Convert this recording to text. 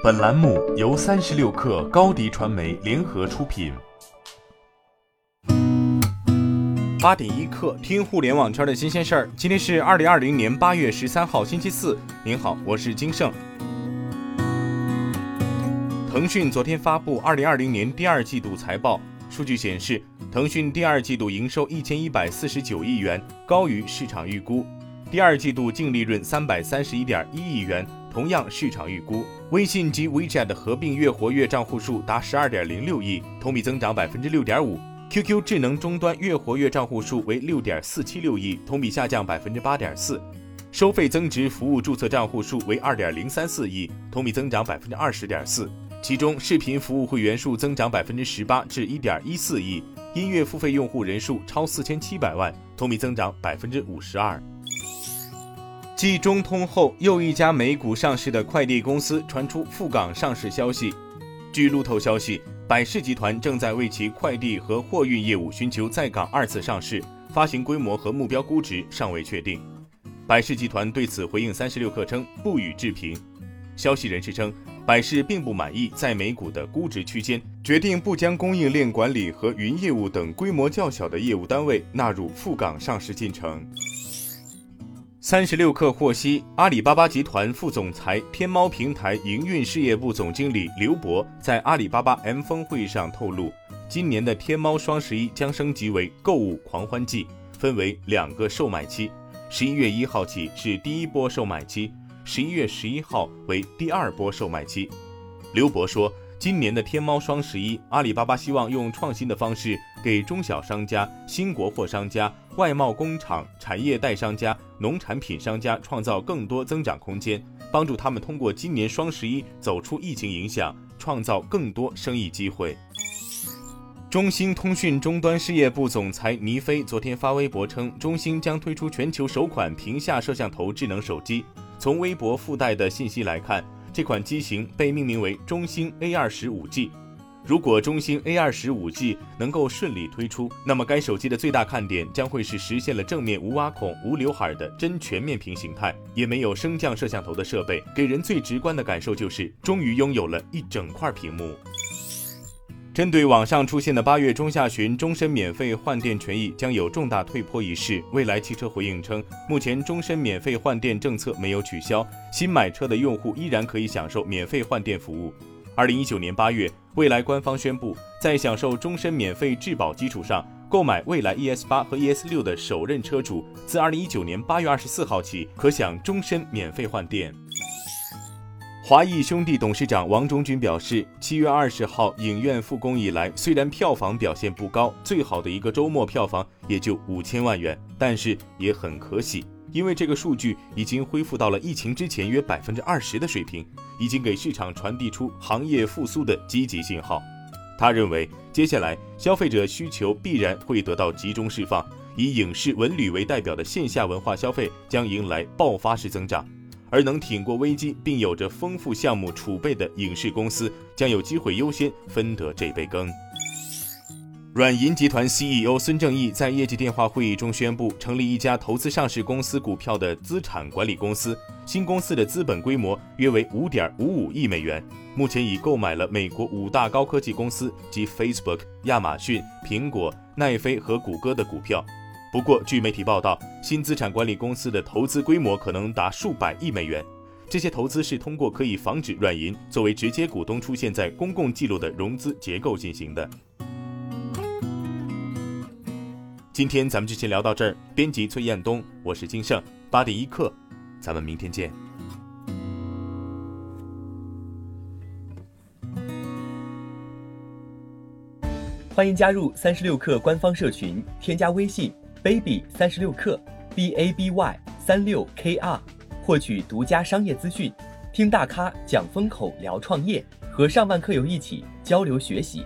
本栏目由三十六氪高低传媒联合出品。八点一刻，听互联网圈的新鲜事儿。今天是二零二零年八月十三号，星期四。您好，我是金盛。腾讯昨天发布二零二零年第二季度财报，数据显示，腾讯第二季度营收一千一百四十九亿元，高于市场预估。第二季度净利润三百三十一点一亿元，同样市场预估。微信及 WeChat 的合并月活跃账户数达十二点零六亿，同比增长百分之六点五。QQ 智能终端月活跃账户数为六点四七六亿，同比下降百分之八点四。收费增值服务注册账户数为二点零三四亿，同比增长百分之二十点四。其中，视频服务会员数增长百分之十八至一点一四亿，音乐付费用户人数超四千七百万，同比增长百分之五十二。继中通后，又一家美股上市的快递公司传出赴港上市消息。据路透消息，百世集团正在为其快递和货运业务寻求在港二次上市，发行规模和目标估值尚未确定。百世集团对此回应三十六氪称不予置评。消息人士称，百世并不满意在美股的估值区间，决定不将供应链管理和云业务等规模较小的业务单位纳入赴港上市进程。三十六氪获悉，阿里巴巴集团副总裁、天猫平台营运事业部总经理刘博在阿里巴巴 M 峰会上透露，今年的天猫双十一将升级为购物狂欢季，分为两个售卖期，十一月一号起是第一波售卖期，十一月十一号为第二波售卖期。刘博说。今年的天猫双十一，阿里巴巴希望用创新的方式，给中小商家、新国货商家、外贸工厂、产业带商家、农产品商家创造更多增长空间，帮助他们通过今年双十一走出疫情影响，创造更多生意机会。中兴通讯终端事业部总裁倪飞昨天发微博称，中兴将推出全球首款屏下摄像头智能手机。从微博附带的信息来看。这款机型被命名为中兴 A 二十五 G。如果中兴 A 二十五 G 能够顺利推出，那么该手机的最大看点将会是实现了正面无挖孔、无刘海的真全面屏形态，也没有升降摄像头的设备，给人最直观的感受就是终于拥有了一整块屏幕。针对网上出现的八月中下旬终身免费换电权益将有重大退坡一事，蔚来汽车回应称，目前终身免费换电政策没有取消，新买车的用户依然可以享受免费换电服务。二零一九年八月，蔚来官方宣布，在享受终身免费质保基础上，购买蔚来 ES 八和 ES 六的首任车主，自二零一九年八月二十四号起可享终身免费换电。华谊兄弟董事长王中军表示，七月二十号影院复工以来，虽然票房表现不高，最好的一个周末票房也就五千万元，但是也很可喜，因为这个数据已经恢复到了疫情之前约百分之二十的水平，已经给市场传递出行业复苏的积极信号。他认为，接下来消费者需求必然会得到集中释放，以影视文旅为代表的线下文化消费将迎来爆发式增长。而能挺过危机并有着丰富项目储备的影视公司，将有机会优先分得这杯羹。软银集团 CEO 孙正义在业绩电话会议中宣布，成立一家投资上市公司股票的资产管理公司。新公司的资本规模约为五点五五亿美元，目前已购买了美国五大高科技公司及 Facebook、亚马逊、苹果、奈飞和谷歌的股票。不过，据媒体报道，新资产管理公司的投资规模可能达数百亿美元。这些投资是通过可以防止软银作为直接股东出现在公共记录的融资结构进行的。今天咱们就先聊到这儿。编辑崔彦东，我是金盛，八点一刻，咱们明天见。欢迎加入三十六氪官方社群，添加微信。Baby 三十六克，b a b y 三六 k r，获取独家商业资讯，听大咖讲风口，聊创业，和上万客友一起交流学习。